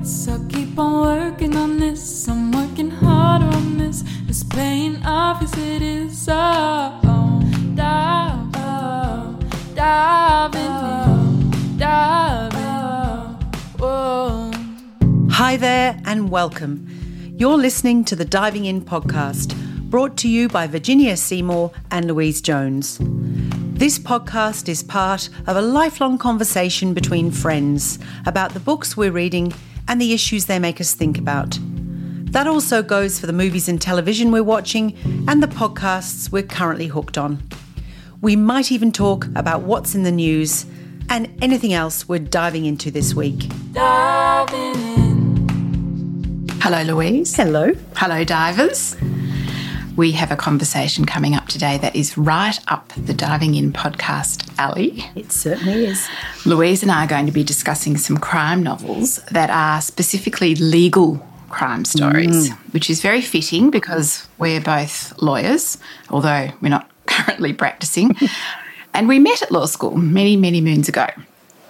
I'll keep on working on this. I'm working harder on this. It's it is. Oh, oh, dive, oh, diving. Whoa. Hi there and welcome. You're listening to the Diving In podcast, brought to you by Virginia Seymour and Louise Jones. This podcast is part of a lifelong conversation between friends about the books we're reading and the issues they make us think about. That also goes for the movies and television we're watching and the podcasts we're currently hooked on. We might even talk about what's in the news and anything else we're diving into this week. Diving in. Hello, Louise. Hello. Hello, divers. We have a conversation coming up today that is right up the Diving In podcast alley. It certainly is. Louise and I are going to be discussing some crime novels that are specifically legal crime stories, which is very fitting because we're both lawyers, although we're not currently practicing. and we met at law school many, many moons ago.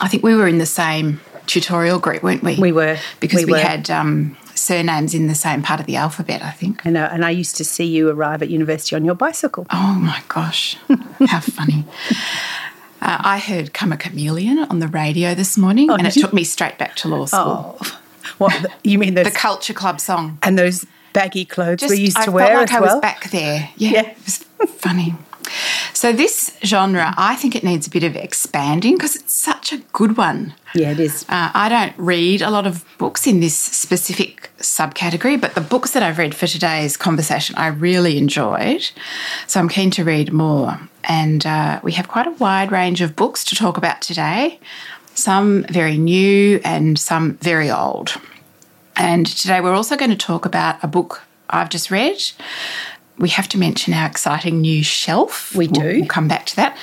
I think we were in the same tutorial group, weren't we? We were. Because we, We were. had um, surnames in the same part of the alphabet, I think. I know, and I used to see you arrive at university on your bicycle. Oh my gosh, how funny. Uh, I heard Karma Chameleon on the radio this morning, and it you? took me straight back to law school. Oh, what the- you mean those The Culture Club song. and those baggy clothes Just, we used to I to felt wear like I well? was back there. Yeah, Yeah. it was funny. So this genre, I think it needs a bit of expanding because it's such a good one. Yeah, it is. Uh, I don't read a lot of books in this specific subcategory, but the books that I've read for today's conversation I really enjoyed. So I'm keen to read more. And uh, we have quite a wide range of books to talk about today, some very new and some very old. And today we're also going to talk about a book I've just read. We have to mention our exciting new shelf. We do. We'll, we'll come back to that.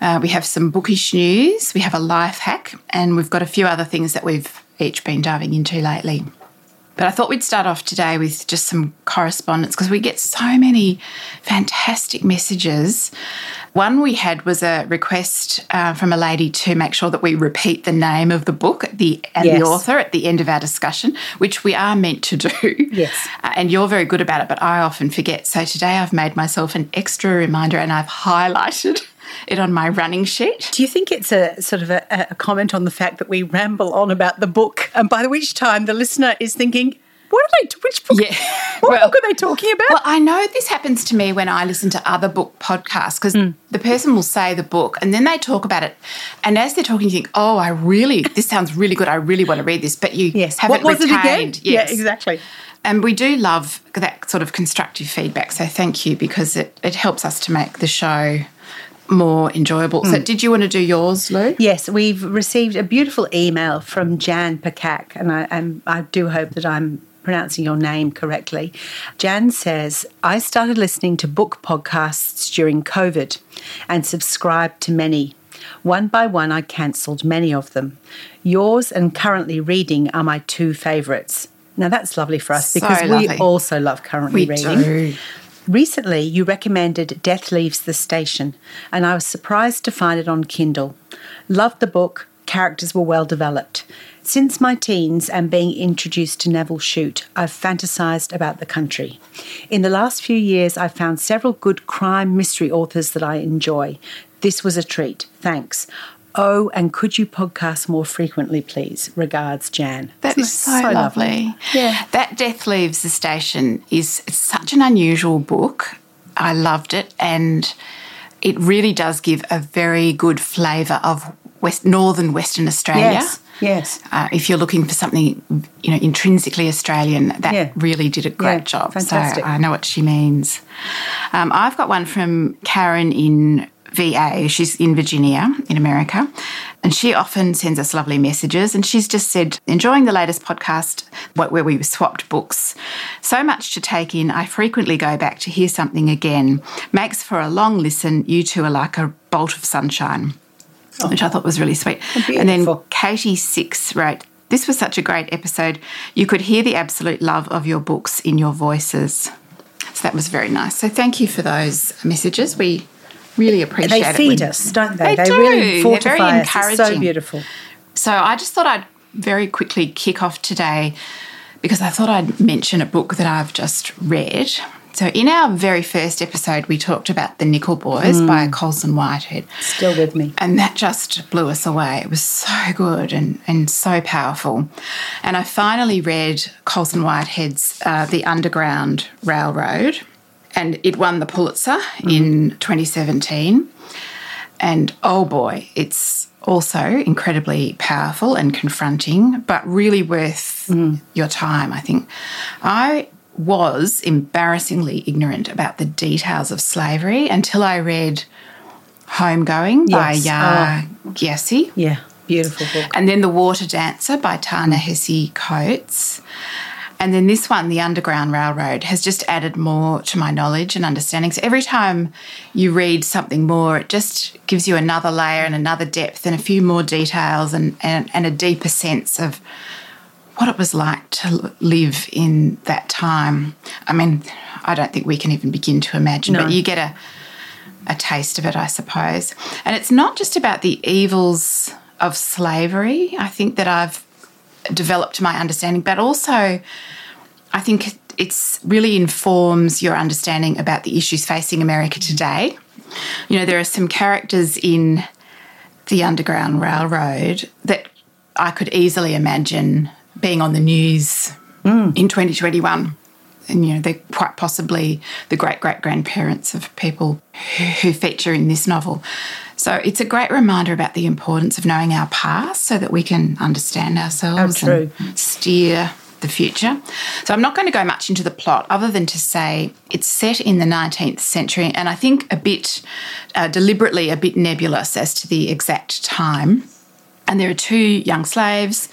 Uh, we have some bookish news, we have a life hack, and we've got a few other things that we've each been diving into lately. But I thought we'd start off today with just some correspondence because we get so many fantastic messages. One we had was a request uh, from a lady to make sure that we repeat the name of the book the, and Yes. the author at the end of our discussion, which we are meant to do. Yes. Uh, and you're very good about it, but I often forget. So today I've made myself an extra reminder and I've highlighted it on my running sheet. Do you think it's a sort of a, a comment on the fact that we ramble on about the book, and by which time the listener is thinking, "What are they? Which book? Yeah. What Well- book are they talking about?" Well, I know this happens to me when I listen to other book podcasts because Hmm. the person will say the book and then they talk about it. And as they're talking, you think, oh, I really, this sounds really good. I really want to read this. But you yes. haven't What was it again? Yes. Yeah, exactly. And we do love that sort of constructive feedback. So thank you because it, it helps us to make the show more enjoyable. Hmm. So, did you want to do yours, Lou? Yes, we've received a beautiful email from Jan Pakak, and I, and I do hope that I'm pronouncing your name correctly. Jan says, I started listening to book podcasts during COVID and subscribed to many. One by one, I cancelled many of them. Yours and currently reading are my two favourites. Now that's lovely for us So because we also love currently We reading. do. Recently, you recommended Death Leaves the Station, and I was surprised to find it on Kindle. Loved the book, characters were well developed. Since my teens and being introduced to Nevil Shute, I've fantasized about the country. In the last few years, I've found several good crime mystery authors that I enjoy. This was a treat. Thanks. Oh, and could you podcast more frequently, please? Regards, Jan. That is so, lovely. Yeah. That Death Leaves the Station is such an unusual book. I loved it and it really does give a very good flavour of West northern Western Australia. Yes. Yes. Uh, if you're looking for something, you know, intrinsically Australian, that Yeah. really did a great Yeah, job. fantastic. So I know what she means. Um, I've got one from Karen in VA. She's in Virginia, in America. And she often sends us lovely messages. And she's just said, enjoying the latest podcast wh- where we swapped books. So much to take in. I frequently go back to hear something again. Makes for a long listen. You two are like a bolt of sunshine. Which I thought was really sweet. Oh, and then. Katie Six wrote, This was such a great episode. You could hear the absolute love of your books in your voices. So that was very nice. So thank you for those messages. We really appreciate They it. feed us, don't they? They they do. really They're fortify very us. It's so beautiful. So I just thought I'd very quickly kick off today because I thought I'd mention a book that I've just read. So, in our very first episode, we talked about The Nickel Boys by Colson Whitehead. Still with me. And that just blew us away. It was so good and, and so powerful. And I finally read Colson Whitehead's uh, The Underground Railroad, and it won the Pulitzer in 2017. And oh boy, it's also incredibly powerful and confronting, but really worth mm. your time, I think. I was embarrassingly ignorant about the details of slavery until I read Homegoing by Yes. Yaa oh. Gyasi. Yeah, beautiful book. And then The Water Dancer by Ta-Nehisi Coates. And then this one, The Underground Railroad, has just added more to my knowledge and understanding. So every time you read something more, it just gives you another layer and another depth and a few more details and, and, and a deeper sense of what it was like to live in that time. I mean, I don't think we can even begin to imagine, No. but you get a a taste of it, I suppose. And it's not just about the evils of slavery, I think that I've developed my understanding, but also I think it's really informs your understanding about the issues facing America today. You know, there are some characters in the Underground Railroad that I could easily imagine being on the news mm. in 2021. And, you know, they're quite possibly the great great grandparents of people who, who feature in this novel. So it's a great reminder about the importance of knowing our past so that we can understand ourselves and steer the future. So I'm not going to go much into the plot other than to say it's set in the 19th century and I think a bit uh, deliberately a bit nebulous as to the exact time. And there are two young slaves,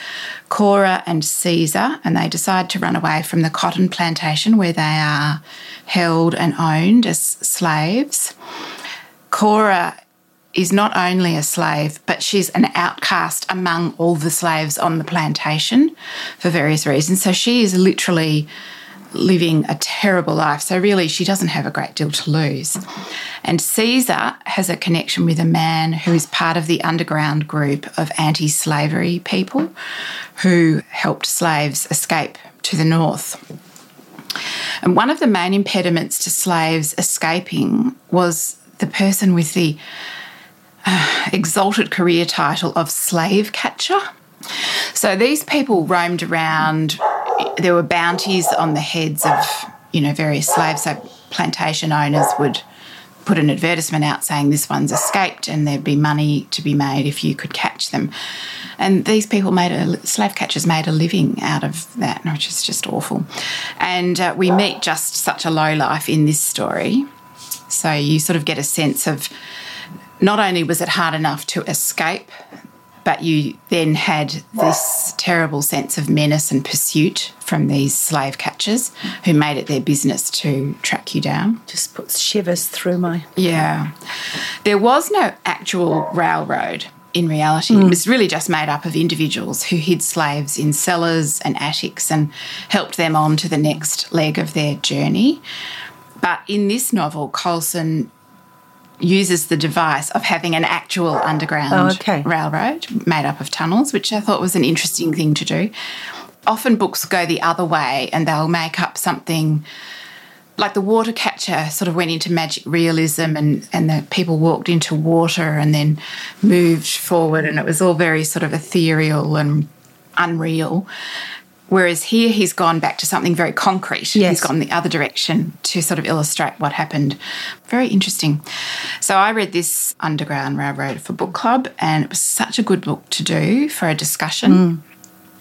Cora and Caesar, and they decide to run away from the cotton plantation where they are held and owned as slaves. Cora is not only a slave, but she's an outcast among all the slaves on the plantation for various reasons. So she is literally living a terrible life. So really, she doesn't have a great deal to lose. And Caesar has a connection with a man who is part of the underground group of anti slavery people who helped slaves escape to the north. And one of the main impediments to slaves escaping was the person with the exalted career title of slave catcher. So these people roamed around. There were bounties on the heads of, you know, various slaves. So plantation owners would put an advertisement out saying this one's escaped and there'd be money to be made if you could catch them. And these people made a slave catchers made a living out of that, which is just awful. And uh, we meet just such a low life in this story. So you sort of get a sense of not only was it hard enough to escape, but you then had this terrible sense of menace and pursuit from these slave catchers who made it their business to track you down. Just puts shivers through my. Yeah. There was no actual railroad in reality. It hmm. was really just made up of individuals who hid slaves in cellars and attics and helped them on to the next leg of their journey. But in this novel, Colson uses the device of having an actual underground Oh, okay. railroad made up of tunnels, which I thought was an interesting thing to do. Often books go the other way and they'll make up something like the water catcher sort of went into magic realism and, and the people walked into water and then moved forward and it was all very sort of ethereal and unreal. Whereas here he's gone back to something very concrete. Yes. He's gone the other direction to sort of illustrate what happened. Very interesting. So I read this Underground Railroad for book club and it was such a good book to do for a discussion. Mm.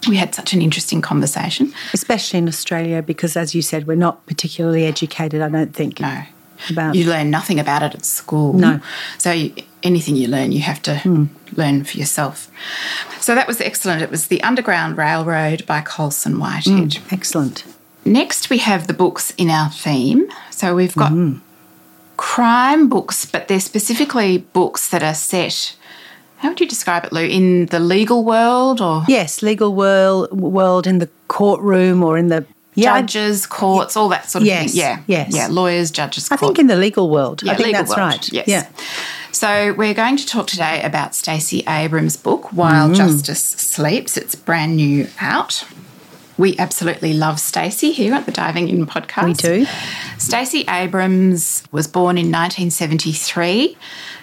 We had such an interesting conversation. Especially in Australia, because as you said, we're not particularly educated, I don't think. No. About You learn nothing about it at school. No. So you, anything you learn, you have to hmm. learn for yourself. So that was excellent. It was The Underground Railroad by Colson Whitehead. Hmm. excellent. Next, we have the books in our theme. So we've got mm-hmm. crime books, but they're specifically books that are set. How would you describe it, Lou? In the legal world or Yes, legal world, world in the courtroom or in the yeah, judges, courts, all that sort of Yes, thing? Yeah. yes. Yeah. Lawyers, judges, I think in the legal world. Yeah, I think that's world, right. Yes. Yeah. So we're going to talk today about Stacey Abrams' book, While Justice Sleeps. It's brand new out. We absolutely love Stacey here at the Diving In podcast. We do. Stacey Abrams was born in 1973.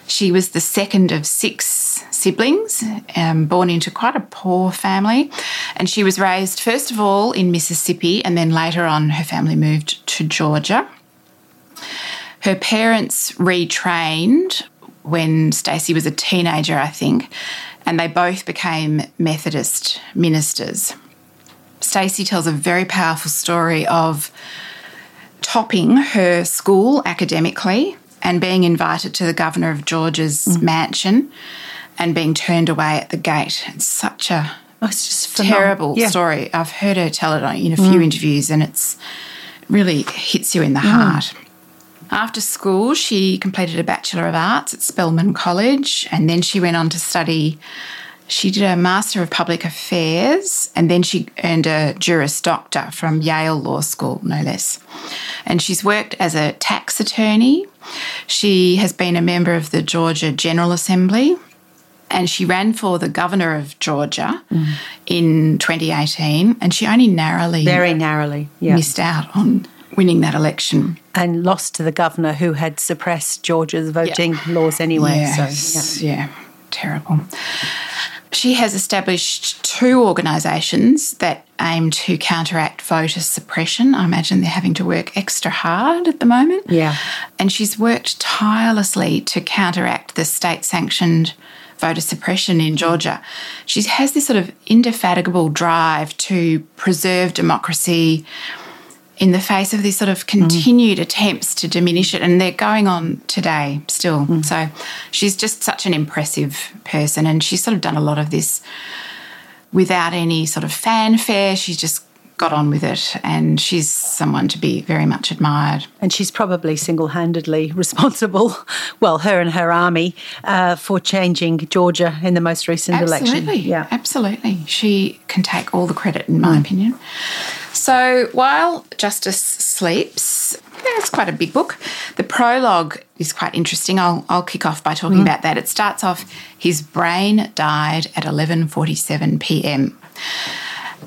She was the second of six siblings, um, born into quite a poor family. And she was raised, first of all, in Mississippi, and then later on, her family moved to Georgia. Her parents retrained when Stacey was a teenager, I think, and they both became Methodist ministers. Stacey tells a very powerful story of topping her school academically and being invited to the governor of Georgia's mm. mansion and being turned away at the gate. It's such a Oh, it's just terrible Yeah. story. I've heard her tell it in a few mm. interviews, and it's really hits you in the mm. heart. After school, she completed a Bachelor of Arts at Spelman College, and then she went on to study. She did a Master of Public Affairs, and then she earned a Juris Doctor from Yale Law School, no less. And she's worked as a tax attorney. She has been a member of the Georgia General Assembly, and she ran for the governor of Georgia mm. in 2018, and she only narrowly Very narrowly. Yeah. missed out on winning that election. And lost to the governor who had suppressed Georgia's voting laws anyway. Yes, So, yeah. yeah, terrible. She has established two organisations that aim to counteract voter suppression. I imagine they're having to work extra hard at the moment. Yeah. And she's worked tirelessly to counteract the state sanctioned voter suppression in Georgia. She has this sort of indefatigable drive to preserve democracy in the face of these sort of continued attempts to diminish it, and they're going on today still. Mm. So she's just such an impressive person, and she's sort of done a lot of this without any sort of fanfare. She's just got on with it, and she's someone to be very much admired. And she's probably single handedly responsible, well, her and her army, uh, for changing Georgia in the most recent election. Absolutely. Yeah. Absolutely. She can take all the credit, in my opinion. So while Justice sleeps, it's quite a big book. The prologue is quite interesting. I'll, I'll kick off by talking about that. It starts off, his brain died at 11.47 p.m.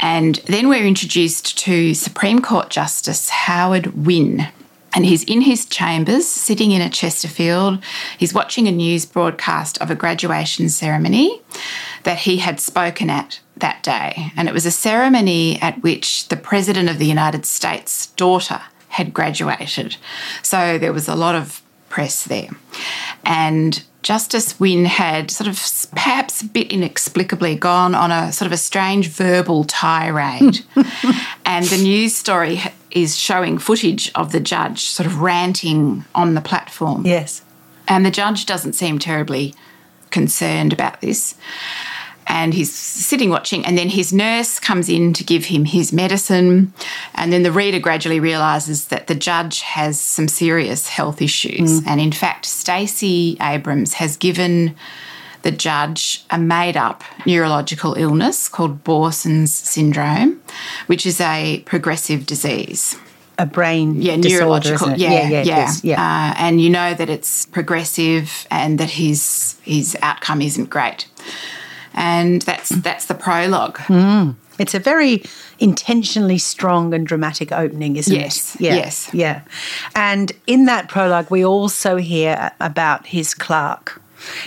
And then we're introduced to Supreme Court Justice Howard Wynne. And he's in his chambers, sitting in a Chesterfield. He's watching a news broadcast of a graduation ceremony that he had spoken at that day. And it was a ceremony at which the President of the United States' daughter had graduated. So there was a lot of press there. And Justice Wynne had sort of perhaps a bit inexplicably gone on a sort of a strange verbal tirade. and the news story is showing footage of the judge sort of ranting on the platform. Yes. And the judge doesn't seem terribly concerned about this. And he's sitting watching, and then his nurse comes in to give him his medicine. And then the reader gradually realizes that the judge has some serious health issues. And in fact, Stacey Abrams has given the judge a made up neurological illness called Borson's syndrome, which is a progressive disease A brain yeah, disorder, neurological. Yeah, yeah, yeah. is, yeah. Uh, and you know that it's progressive and that his his outcome isn't great. And that's that's the prologue. Mm. It's a very intentionally strong and dramatic opening, isn't Yes, it? Yeah, yes. Yeah. And in that prologue, we also hear about his clerk,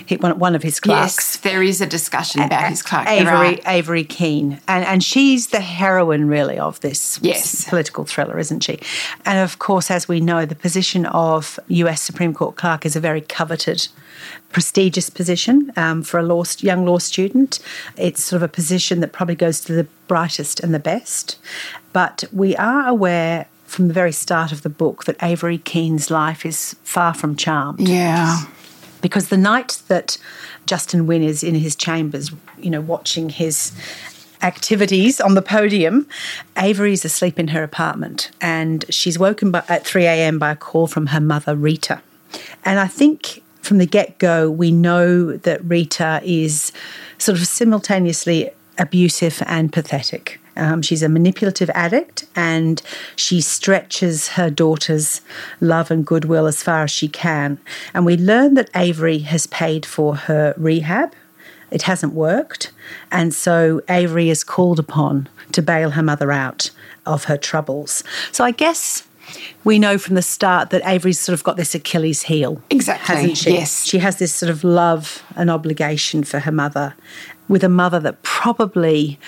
he- one of his clerks. Yes, there is a discussion about his clerk. Avery right. Avery Keene, and and she's the heroine really of this Yes. political thriller, isn't she? And of course, as we know, the position of U.S. Supreme Court clerk is a very coveted, prestigious position um, for a law young law student. It's sort of a position that probably goes to the brightest and the best. But we are aware from the very start of the book that Avery Keene's life is far from charmed Yeah. Because the night that Justice Wynne is in his chambers, you know, watching his activities on the podium, Avery's asleep in her apartment and she's woken by, at 3 a.m. by a call from her mother, Rita. And I think from the get go, we know that Rita is sort of simultaneously abusive and pathetic. Um, she's a manipulative addict and she stretches her daughter's love and goodwill as far as she can. And we learn that Avery has paid for her rehab. It hasn't worked. And so Avery is called upon to bail her mother out of her troubles. So I guess we know from the start that Avery's sort of got this Achilles heel. Exactly, Hasn't she? yes. She has this sort of love and obligation for her mother, with a mother that probably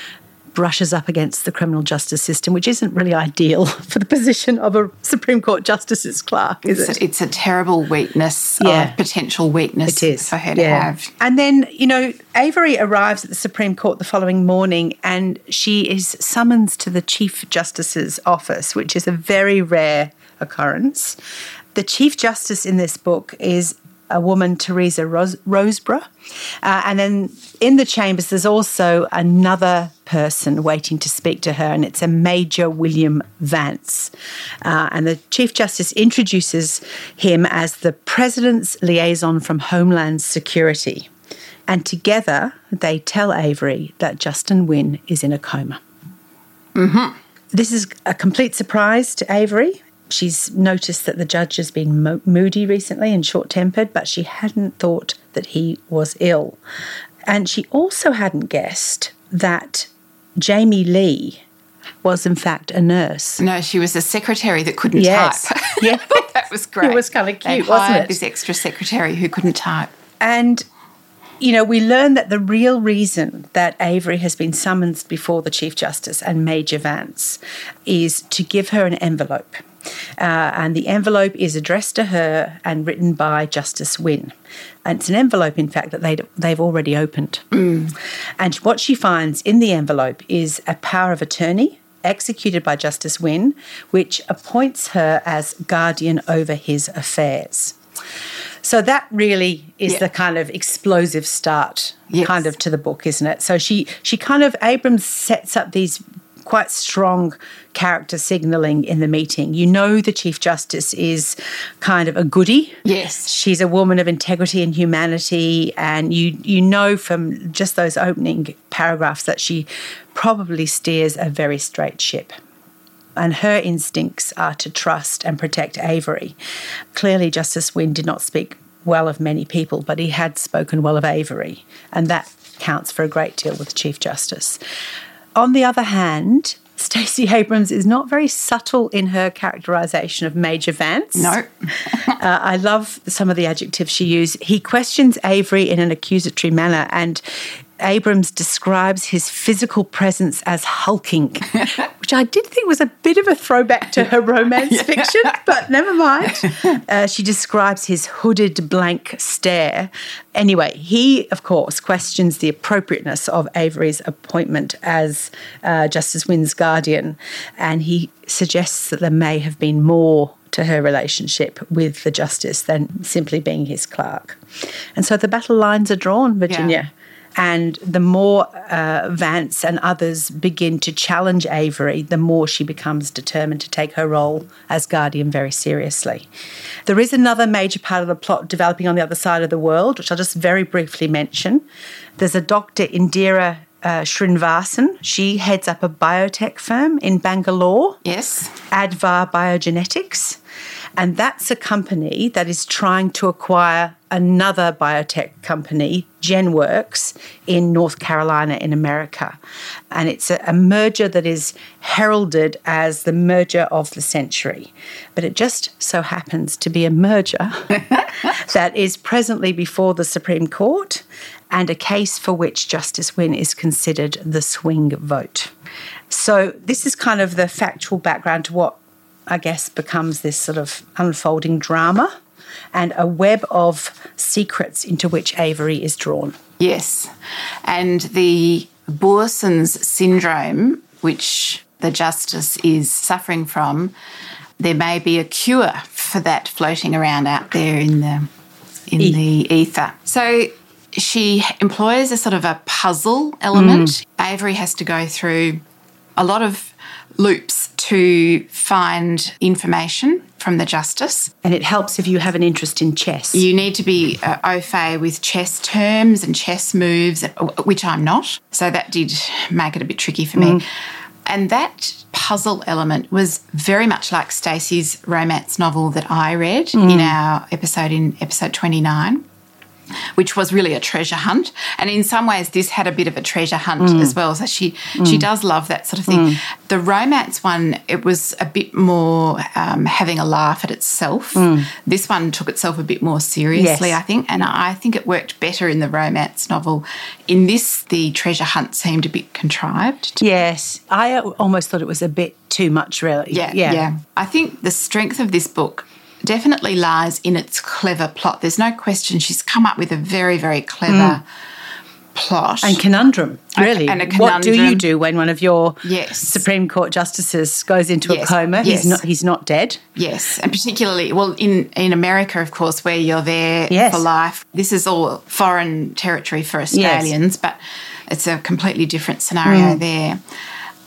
brushes up against the criminal justice system, which isn't really ideal for the position of a Supreme Court justice's clerk, is It's it? a, it's a terrible weakness, Yeah. potential weakness It is for her to have. And then, you know, Avery arrives at the Supreme Court the following morning and she is summoned to the Chief Justice's office, which is a very rare occurrence. The Chief Justice in this book is a woman, Teresa Ros- Roseborough. Uh, and then in the chambers, there's also another person waiting to speak to her, and it's a Major William Vance. Uh, and the Chief Justice introduces him as the President's liaison from Homeland Security. And together, they tell Avery that Justice Wynne is in a coma. This is a complete surprise to Avery. She's noticed that the judge has been mo- moody recently and short tempered, but she hadn't thought that he was ill. And she also hadn't guessed that Jamie Lee was, in fact, a nurse. No, she was a secretary that couldn't Yes. type. Yeah. that was great. It was kinda They cute, wasn't hired it? This extra secretary who couldn't type. And, you know, we learn that the real reason that Avery has been summoned before the Chief Justice and Major Vance is to give her an envelope. Uh, and the envelope is addressed to her and written by Justice Wynne. And it's an envelope, in fact, that they'd, they've already opened. And what she finds in the envelope is a power of attorney executed by Justice Wynne, which appoints her as guardian over his affairs. So that really is Yeah. the kind of explosive start Yes. kind of to the book, isn't it? So she she kind of Abrams sets up these quite strong character signaling in the meeting. You know the Chief Justice is kind of a goody. Yes. She's a woman of integrity and humanity, and you you know from just those opening paragraphs that she probably steers a very straight ship. And her instincts are to trust and protect Avery. Clearly, Justice Wynne did not speak well of many people, but he had spoken well of Avery, and that counts for a great deal with the Chief Justice. On the other hand, Stacey Abrams is not very subtle in her characterization of Major Vance. No. Uh, I love some of the adjectives she used. He questions Avery in an accusatory manner, and Abrams describes his physical presence as hulking, which I did think was a bit of a throwback to her romance fiction, but never mind. Uh, she describes his hooded blank stare. Anyway, he, of course, questions the appropriateness of Avery's appointment as uh, Justice Wynne's guardian, and he suggests that there may have been more to her relationship with the justice than simply being his clerk. And so the battle lines are drawn, Virginia. And the more uh, Vance and others begin to challenge Avery, the more she becomes determined to take her role as guardian very seriously. There is another major part of the plot developing on the other side of the world, which I'll just very briefly mention. There's a Dr. Indira uh, Srinivasan. She heads up a biotech firm in Bangalore. Yes. Advar Biogenetics. And that's a company that is trying to acquire another biotech company, GenWorks, in North Carolina in America. And it's a, a merger that is heralded as the merger of the century. But it just so happens to be a merger that is presently before the Supreme Court and a case for which Justice Wynne is considered the swing vote. So, this is kind of the factual background to what I guess becomes this sort of unfolding drama and a web of secrets into which Avery is drawn. Yes. And the Borson's syndrome, which the justice is suffering from, there may be a cure for that floating around out there in the in the ether. So she employs a sort of a puzzle element. Mm. Avery has to go through a lot of loops to find information from the justice. And it helps if you have an interest in chess. You need to be uh, au fait with chess terms and chess moves, uh, which I'm not. So that did make it a bit tricky for me. Mm. And that puzzle element was very much like Stacey's romance novel that I read in mm. our episode in episode 29 which was really a treasure hunt. And in some ways, this had a bit of a treasure hunt mm. as well. So she she mm. does love that sort of thing. Mm. The romance one, it was a bit more um, having a laugh at itself. This one took itself a bit more seriously, Yes. I think, and I think it worked better in the romance novel. In this, the treasure hunt seemed a bit contrived. Yes, I almost thought it was a bit too much, really. Yeah, Yeah, yeah. I think the strength of this book definitely lies in its clever plot. There's no question she's come up with a very, very clever mm. plot. And conundrum, really. and a conundrum. What do you do when one of your Yes. Supreme Court justices goes into Yes, a coma? yes. He's not. He's not dead. Yes, and particularly, well, in, in America, of course, where you're there Yes. for life, this is all foreign territory for Australians, but it's a completely different scenario mm. there.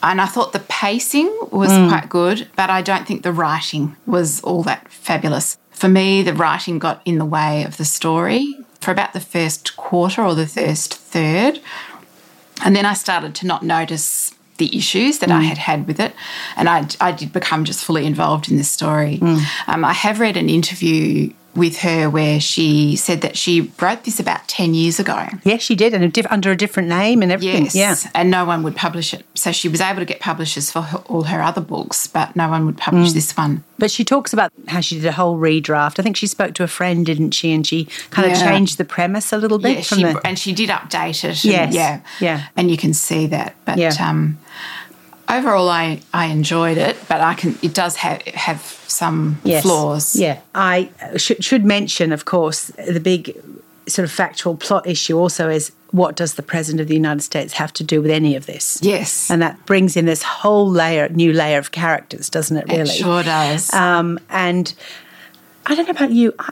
And I thought the pacing was hmm. quite good, but I don't think the writing was all that fabulous. For me, the writing got in the way of the story for about the first quarter or the first third. And then I started to not notice the issues that I hmm. had had with it. And I, I did become just fully involved in this story. Hmm. Um, I have read an interview with her where she said that she wrote this about 10 years ago. Yes, she did, and a diff- under a different name and everything. Yes. Yeah. And no one would publish it. So she was able to get publishers for her, all her other books, but no one would publish Mm. this one. But she talks about how she did a whole redraft. I think she spoke to a friend, didn't she? And she kind of changed the premise a little bit Yeah, from she, the. and she did update it. and yeah. yeah. And you can see that. But Yeah. um, overall, I, I enjoyed it, but I can it does have have some Yes. flaws. Yeah, I should, should mention, of course, the big sort of factual plot issue also is what does the president of the United States have to do with any of this? Yes. and that brings in this whole layer, new layer of characters, doesn't it? Really, It sure does. Um, and I don't know about you. I,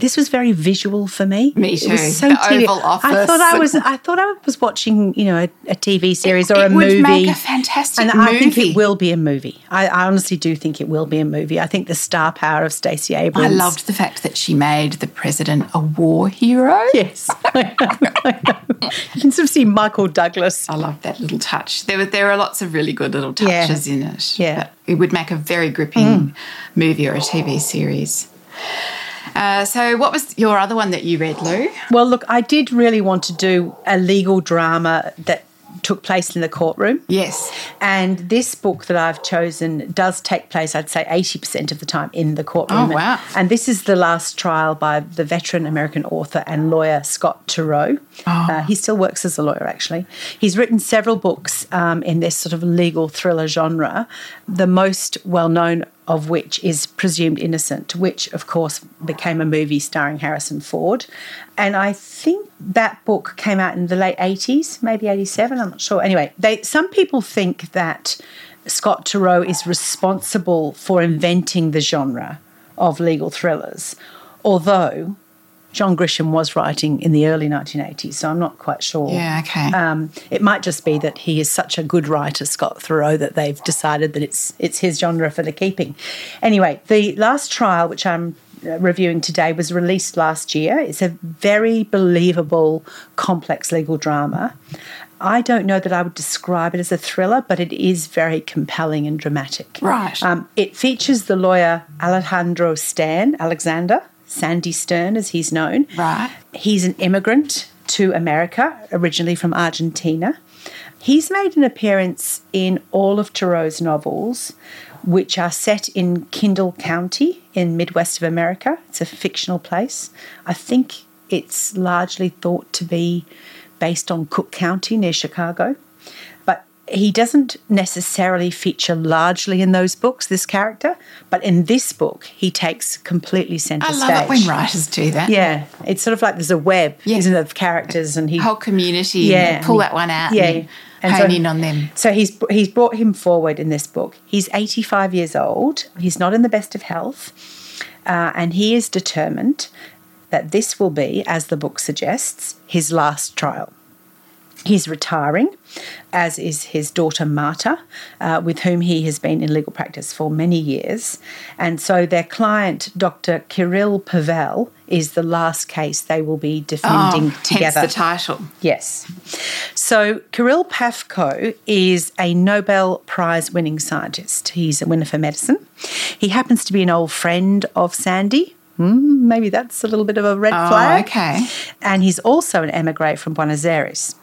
this was very visual for me. Me It was too. so The tedious. Oval I thought I was. I thought I was watching, you know, a, a TV series or a movie. it would make a fantastic movie. and I think it will be a movie. I, I honestly do think it will be a movie. I think the star power of Stacey Abrams. I loved the fact that she made the president a war hero. Yes, I know, I know. You can sort of see Michael Douglas. I love that little touch. There were there are lots of really good little Yeah. touches in it. Yeah. It would make a very gripping mm. movie or a TV series. Uh, so, what was your other one that you read, Lou? Well, look, I did really want to do a legal drama that took place in the courtroom. Yes. And this book that I've chosen does take place, I'd say, 80% of the time in the courtroom. Oh, wow. And this is the last trial by the veteran American author and lawyer Scott Turow. Oh. Uh, he still works as a lawyer, actually. He's written several books um, in this sort of legal thriller genre, the most well known of which is Presumed Innocent, which, of course, became a movie starring Harrison Ford. And I think that book came out in the late 80s, maybe 87, I'm not sure. Anyway, they some people think that Scott Turow is responsible for inventing the genre of legal thrillers, although John Grisham was writing in the early 1980s, so I'm not quite sure. Yeah, okay. Um, it might just be that he is such a good writer, Scott Turow, that they've decided that it's it's his genre for the keeping. Anyway, the last trial, which I'm uh, reviewing today, was released last year. It's a very believable, complex legal drama. I don't know that I would describe it as a thriller, but it is very compelling and dramatic. Right. Um, it features the lawyer Alejandro Stan, Alexander, Sandy Stern as he's known. Right. He's an immigrant to America, originally from Argentina. He's made an appearance in all of Turow's novels, which are set in Kindle County in Midwest of America. It's a fictional place. I think it's largely thought to be based on Cook County near Chicago. He doesn't necessarily feature largely in those books, this character. But in this book, he takes completely centre stage. I stage. love it when writers do that. Yeah, it's sort of like there's a web, Yeah. isn't of characters, and he Whole community, Yeah, pull that one out yeah, and, and hone so- in on them. So he's he's brought him forward in this book. He's 85 years old. He's not in the best of health, uh, and he is determined that this will be, as the book suggests, his last trial. He's retiring, as is his daughter Marta, uh, with whom he has been in legal practice for many years. And so their client, Dr. Kirill Pafko, is the last case they will be defending oh, together. Hence the title. Yes. So Kirill Pafko is a Nobel Prize winning scientist. He's a winner for medicine. He happens to be an old friend of Sandy. Hmm, maybe that's a little bit of a red Oh, flag. okay. And he's also an emigre from Buenos Aires.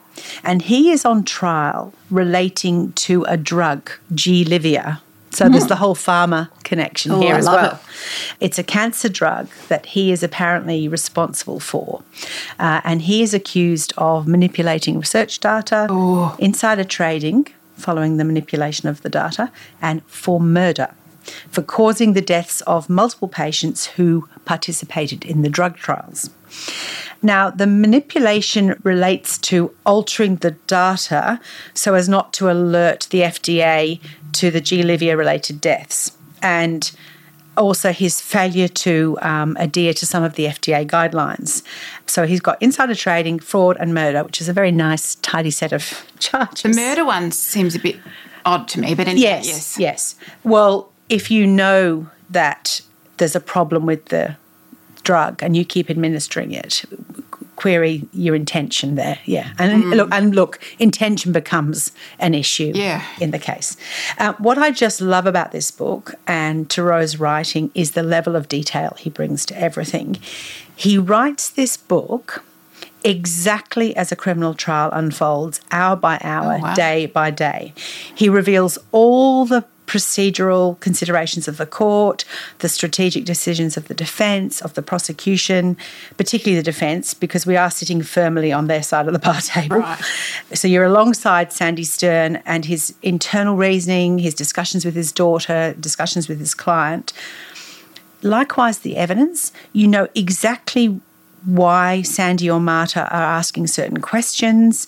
And he is on trial relating to a drug, G. livia. So there's the whole pharma connection Oh, here I as well. it. It's a cancer drug that he is apparently responsible for. Uh, and he is accused of manipulating research data, insider trading following the manipulation of the data, and for murder. For causing the deaths of multiple patients who participated in the drug trials. Now, the manipulation relates to altering the data so as not to alert the FDA to the G. livia related deaths. And also his failure to um, adhere to some of the FDA guidelines. So he's got insider trading, fraud, and murder, which is a very nice, tidy set of charges. The murder one seems a bit odd to me, but anyway, Yes, yes. yes. Well, if you know that there's a problem with the drug and you keep administering it, query your intention there. Yeah, and look, and look, intention becomes an issue. Yeah. in the case. Uh, what I just love about this book and Turow's writing is the level of detail he brings to everything. He writes this book exactly as a criminal trial unfolds, hour by hour, Oh, wow. day by day. He reveals all the procedural considerations of the court, the strategic decisions of the defence, of the prosecution, particularly the defence, because we are sitting firmly on their side of the bar table. Right. So you're alongside Sandy Stern and his internal reasoning, his discussions with his daughter, discussions with his client. Likewise, the evidence, you know exactly why Sandy or Marta are asking certain questions.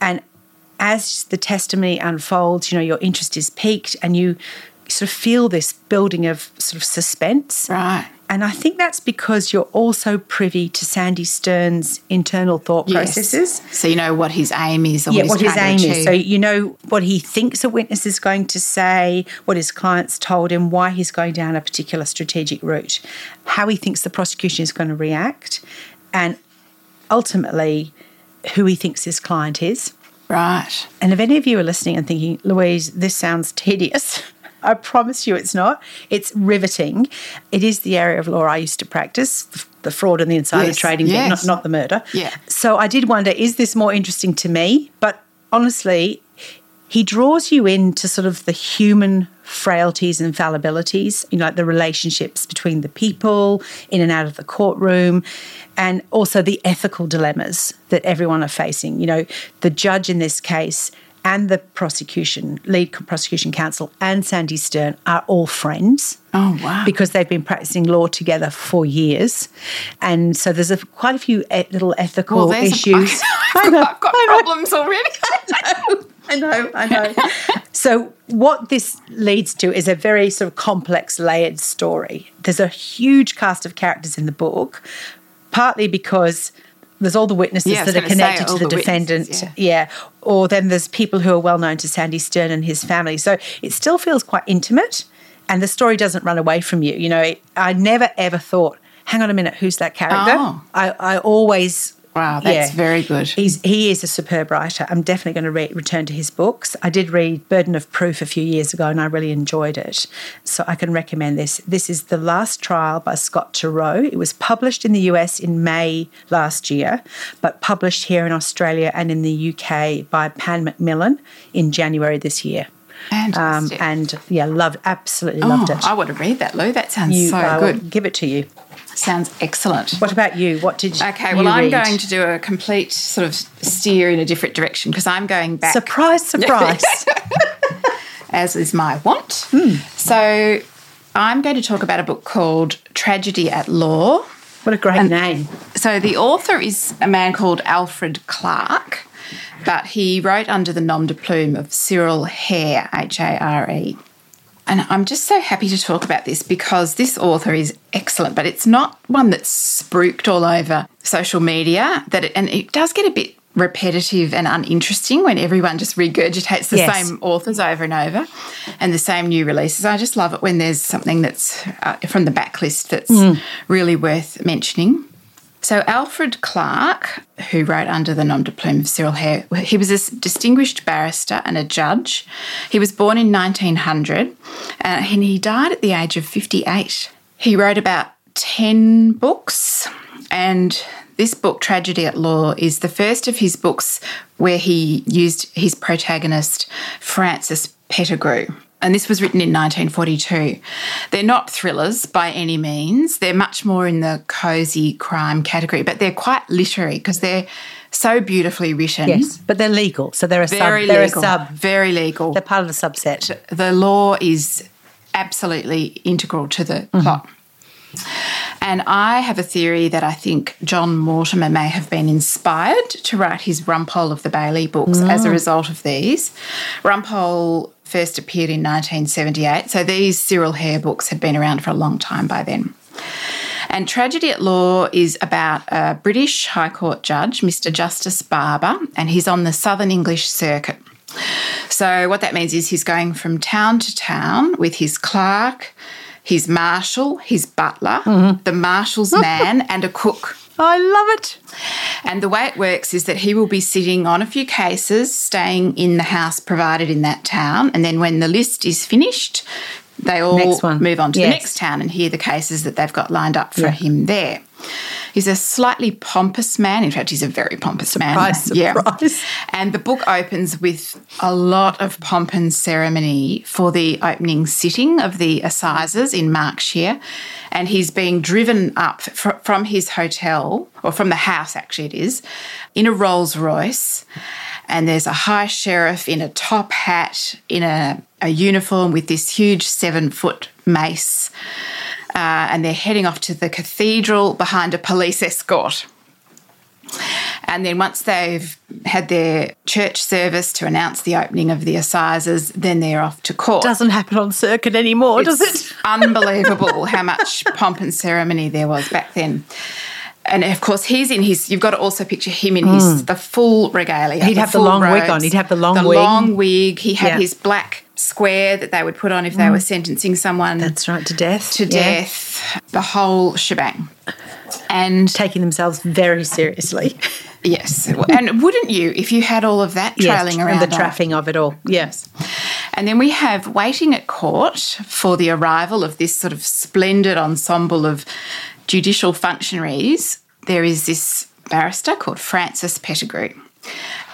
And as the testimony unfolds, you know, your interest is piqued and you sort of feel this building of sort of suspense. Right. And I think that's because you're also privy to Sandy Stern's internal thought Yes. processes. So you know what his aim is or Yeah, what what his aim is. So you know what he thinks a witness is going to say, what his clients told him, why he's going down a particular strategic route, how he thinks the prosecution is going to react, and ultimately who he thinks his client is. Right. And if any of you are listening and thinking, Louise, this sounds tedious, I promise you it's not. It's riveting. It is the area of law I used to practice, the- fraud and the insider Yes, trading bit, not, not the murder. Yeah. So I did wonder, is this more interesting to me? But honestly, he draws you into sort of the human frailties and fallibilities, you know, like the relationships between the people in and out of the courtroom, and also the ethical dilemmas that everyone are facing. You know, the judge in this case and the prosecution, lead prosecution counsel, and Sandy Stern are all friends Oh wow. because they've been practicing law together for years, and so there's a, quite a few e- little ethical well, issues. I've got, I've got problems already. I know, I know. so, what this leads to is a very sort of complex, layered story. There's a huge cast of characters in the book, partly because there's all the witnesses Yeah, that are gonna say, connected to the, the defendant. witnesses, yeah. Or then there's people who are well known to Sandy Stern and his family. So, it still feels quite intimate and the story doesn't run away from you. You know, I never ever thought, hang on a minute, who's that character? Oh. I, I always. Wow, that's yeah. very good. He's, he is a superb writer. I'm definitely going to re- return to his books. I did read Burden of Proof a few years ago and I really enjoyed it. So I can recommend this. This is The Last Trial by Scott Turow. It was published in the US in May last year, but published here in Australia and in the UK by Pan Macmillan in January this year. Um, Fantastic. and yeah, loved, absolutely loved oh, it. I want to read that, Lou. That sounds You- so I good. Give it to you. Sounds excellent. What about you? What did you Okay, well, I'm read? going to do a complete sort of steer in a different direction because I'm going back, Surprise, surprise. as is my want. Hmm. So, I'm going to talk about a book called Tragedy at Law. what a great name. So, the author is a man called Alfred Clark, but he wrote under the nom de plume of Cyril Hare, H A R E. And I'm just so happy to talk about this because this author is excellent, but it's not one that's spruiked all over social media. That it, and it does get a bit repetitive and uninteresting when everyone just regurgitates the Yes. same authors over and over and the same new releases. I just love it when there's something that's uh, from the backlist that's really worth mentioning. So Alfred Clark, who wrote under the nom de plume of Cyril Hare, he was a distinguished barrister and a judge. He was born in 1900 uh, and he died at the age of 58. He wrote about 10 books and this book, Tragedy at Law, is the first of his books where he used his protagonist, Francis Pettigrew. And this was written in 1942. They're not thrillers by any means. They're much more in the cozy crime category, but they're quite literary because they're so beautifully written. Yes, but they're legal, so they're a Very sub. They're legal. a sub. Very legal. They're part of the subset. the law is absolutely integral to the mm-hmm. plot. And I have a theory that I think John Mortimer may have been inspired to write his Rumpole of the Bailey books as a mm. result of these. Rumpole first appeared in 1978, so these Cyril Hare books had been around for a long time by then. And Tragedy at Law is about a British High Court judge, Mr. Justice Barber, and he's on the Southern English Circuit. So, what that means is he's going from town to town with his clerk, his marshal, his butler, mm-hmm. the marshal's man, and a cook. I love it. And the way it works is that he will be sitting on a few cases, staying in the house provided in that town. And then when the list is finished, they all move on to the next town and hear the cases that they've got lined up for Yeah. him there. He's a slightly pompous man. In fact, he's a very pompous man. Surprise, surprise. And the book opens with a lot of pomp and ceremony for the opening sitting of the assizes in Markshire. And he's being driven up fr- from his hotel, or from the house, actually, it is, in a Rolls Royce. And there's a high sheriff in a top hat, in a, a uniform with this huge seven foot mace. Uh, and they're heading off to the cathedral behind a police escort. And then once they've had their church service to announce the opening of the assizes, then they're off to court. Doesn't happen on circuit anymore, does it? unbelievable how much pomp and ceremony there was back then. And of course, he's in his. You've got to also picture him in his the full regalia. Mm. He'd have the long wig on. He'd have the long the wig. long wig. He had Yeah. Mm. his black square that they would put on if they were mm. sentencing someone That's right, to death. to Yeah. death. The whole shebang. And Taking themselves very seriously. yes, and wouldn't you if you had all of that trailing yes, around and the trapping of it all. Yes. And then we have waiting at court for the arrival of this sort of splendid ensemble of judicial functionaries. There is this barrister called Francis Pettigrew.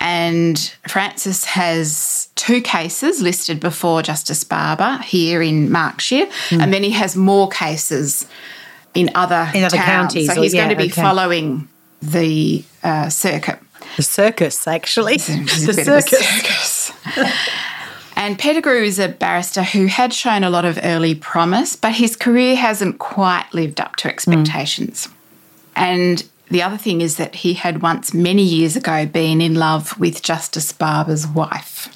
And Francis has two cases listed before Justice Barber here in Markshire, and then he has more cases in other. In other towns. counties, So he's yeah, going to be okay. following the uh, circuit. The circus, actually. The bit of a circus. circus. and Pettigrew is a barrister who had shown a lot of early promise, but his career hasn't quite lived up to expectations. And the other thing is that he had once, many years ago, been in love with Justice Barber's wife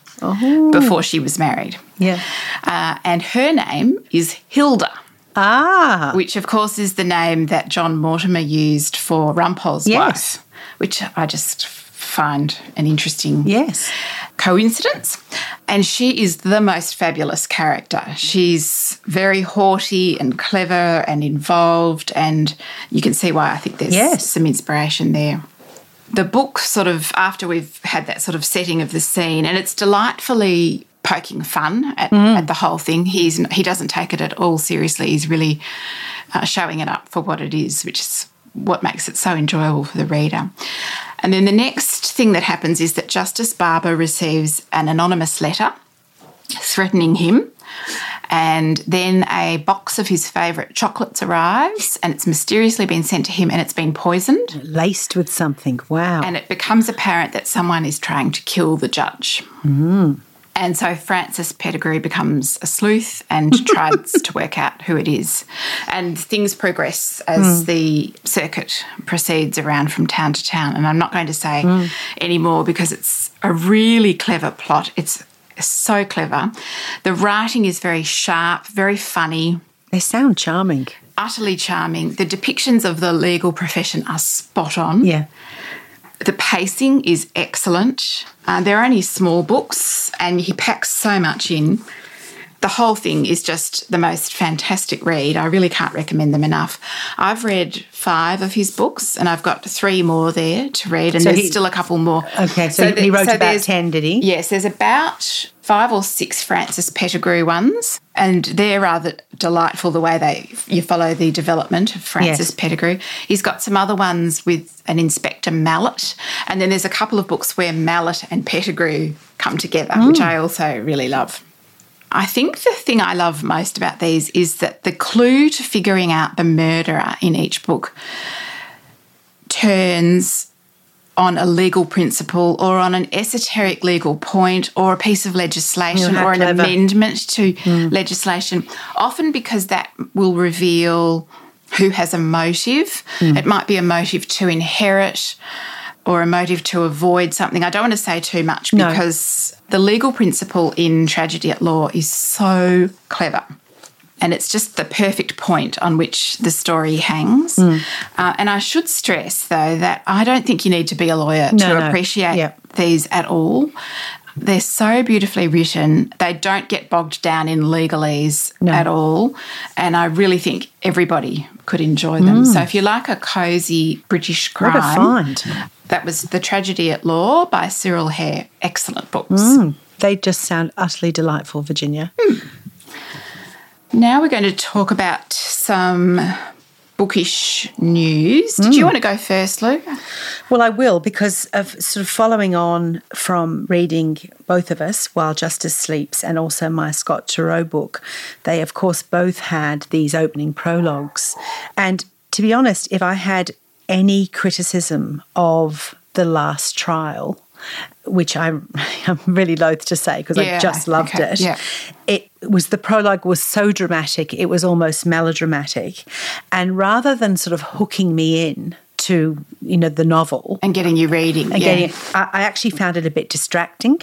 before she was married. Yeah. Uh, and her name is Hilda Ah. which of course is the name that John Mortimer used for Rumpole's Yes. wife, which I just find an interesting Yes. coincidence. And she is the most fabulous character. She's very haughty and clever and involved, and you can see why I think there's Yes. some inspiration there. The book, sort of, after we've had that sort of setting of the scene, and it's delightfully poking fun at, at the whole thing. He's he doesn't take it at all seriously. He's really uh, showing it up for what it is, which is what makes it so enjoyable for the reader. And then the next thing that happens is that Justice Barber receives an anonymous letter threatening him. And then a box of his favourite chocolates arrives and it's mysteriously been sent to him and it's been poisoned. Laced with something. Wow. And it becomes apparent that someone is trying to kill the judge. Hmm. And so Francis Pettigrew becomes a sleuth and tries to work out who it is. And things progress as hmm. the circuit proceeds around from town to town. And I'm not going to say hmm. any more because it's a really clever plot. It's so clever. The writing is very sharp, very funny they sound charming. utterly charming. The depictions of the legal profession are spot on. Yeah. The pacing is excellent. Uh, they're only small books, and he packs so much in. The whole thing is just the most fantastic read. I really can't recommend them enough. I've read five of his books, and I've got three more there to read, and So there's he- still a couple more. Okay, so, he the- wrote so about 10, did he? Yes, there's about five or six Francis Pettigrew ones, and they're rather delightful the way they you follow the development of Francis Yes. Pettigrew. He's got some other ones with an Inspector Mallett, and then there's a couple of books where Mallett and Pettigrew come together, which mm. I also really love. I think the thing I love most about these is that the clue to figuring out the murderer in each book turns on a legal principle or on an esoteric legal point or a piece of legislation or an clever. amendment to hmm. legislation, often because that will reveal who has a motive. Hmm. It might be a motive to inherit or a motive to avoid something. I don't want to say too much No. because the legal principle in tragedy at law is so clever. And it's just the perfect point on which the story hangs. Hmm. Uh, and I should stress, though, that I don't think you need to be a lawyer No, to no. appreciate Yeah. these at all. They're so beautifully written. They don't get bogged down in legalese No. at all. And I really think everybody could enjoy them. So if you like a cosy British crime. What a find. that was The Tragedy at Law by Cyril Hare. Excellent books. They just sound utterly delightful, Virginia. Now we're going to talk about some bookish news. Did you hmm. want to go first, Lou? Well, I will because of sort of following on from reading both of us while Justice Sleeps and also my Scott Turow book. They, of course, both had these opening prologues. And to be honest, if I had any criticism of the last trial, which I, I'm really loath to say because Yeah, I just loved okay, it. yeah. It was the prologue was so dramatic, it was almost melodramatic. And rather than sort of hooking me in to, you know, the novel, And getting you reading. and yeah. getting, I, I actually found it a bit distracting.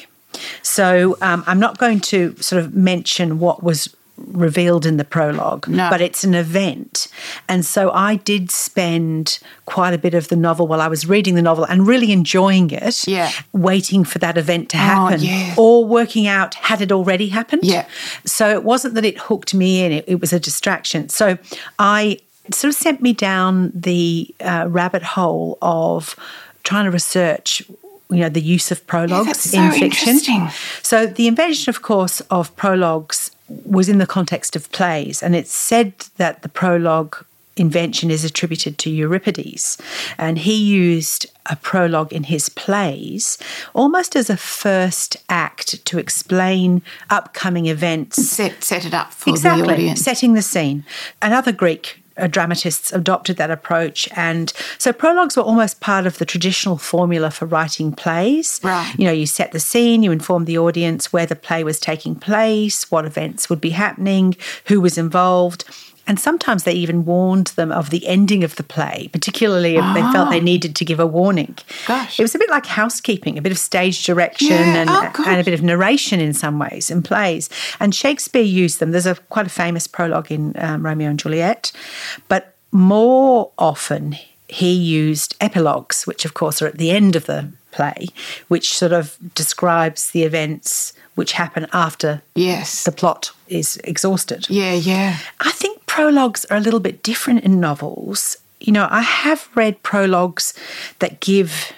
So um, I'm not going to sort of mention what was revealed in the prologue, No. but it's an event. And so I did spend quite a bit of the novel while I was reading the novel and really enjoying it, Yeah. waiting for that event to happen yes. or working out had it already happened. Yeah. So it wasn't that it hooked me in, it, it was a distraction. So I sort of sent me down the uh, rabbit hole of trying to research you know the use of prologues that's in fiction. So the invention of course of prologues was in the context of plays and it's said that the prologue invention is attributed to Euripides and he used a prologue in his plays almost as a first act to explain upcoming events set, set it up for the exactly audience. setting the scene Another greek uh, dramatists adopted that approach. And so prologues were almost part of the traditional formula for writing plays. Right. you know you set the scene you inform the audience where the play was taking place what events would be happening who was involved and sometimes they even warned them of the ending of the play, particularly if they felt they needed to give a warning. Gosh. It was a bit like housekeeping, a bit of stage direction Yeah. and, Oh, and a bit of narration in some ways in plays. And Shakespeare used them. There's a quite a famous prologue in um, Romeo and Juliet, but more often he used epilogues, which of course are at the end of the play, which sort of describes the events which happen after yes. the plot is exhausted. yeah, yeah. I think prologues are a little bit different in novels. You know, I have read prologues that give